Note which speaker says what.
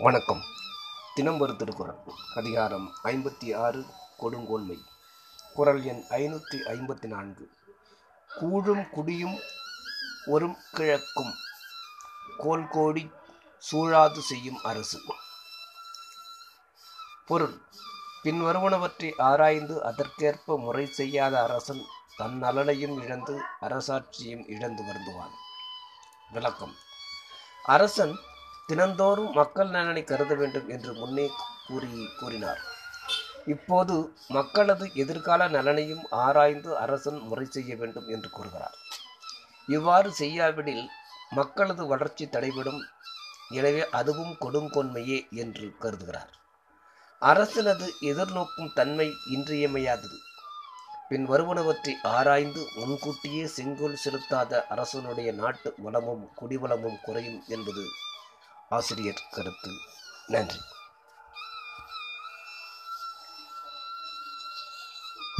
Speaker 1: வணக்கம். தினம் ஒரு திருக்குறள். அதிகாரம் ஐம்பத்தி ஆறு கொடுங்கோன்மை. குறள் எண் ஐநூற்றி ஐம்பத்தி நான்கு. கூழும் குடியும் ஒரும் கிழக்கும். கோல் கோடி சூழாது செய்யும் அரசு. பொருள். பின்வருவனவற்றை ஆராய்ந்து அதற்கேற்ப முறை செய்யாத அரசன் தன் நலனையும் இழந்து அரசாட்சியும் இழந்து வருந்துவான். விளக்கம். அரசன் தினந்தோறும் மக்கள் நலனை கருத வேண்டும் என்று முன்னே கூறி கூறினார். இப்போது மக்களது எதிர்கால நலனையும் ஆராய்ந்து அரசன் முறை செய்ய வேண்டும் என்று கூறுகிறார். இவ்வாறு செய்யாவிடில் மக்களது வளர்ச்சி தடைபடும். எனவே அதுவும் கொடுங்கொன்மையே என்று கருதுகிறார். அரசனது எதிர்நோக்கும் தன்மை இன்றியமையாதது. பின் வருவனவற்றை ஆராய்ந்து முன்கூட்டியே செங்கோல் செலுத்தாத அரசனுடைய நாட்டு வளமும் குடிவளமும் குறையும் என்பது ஆசிரியர் கருத்து. நன்றி.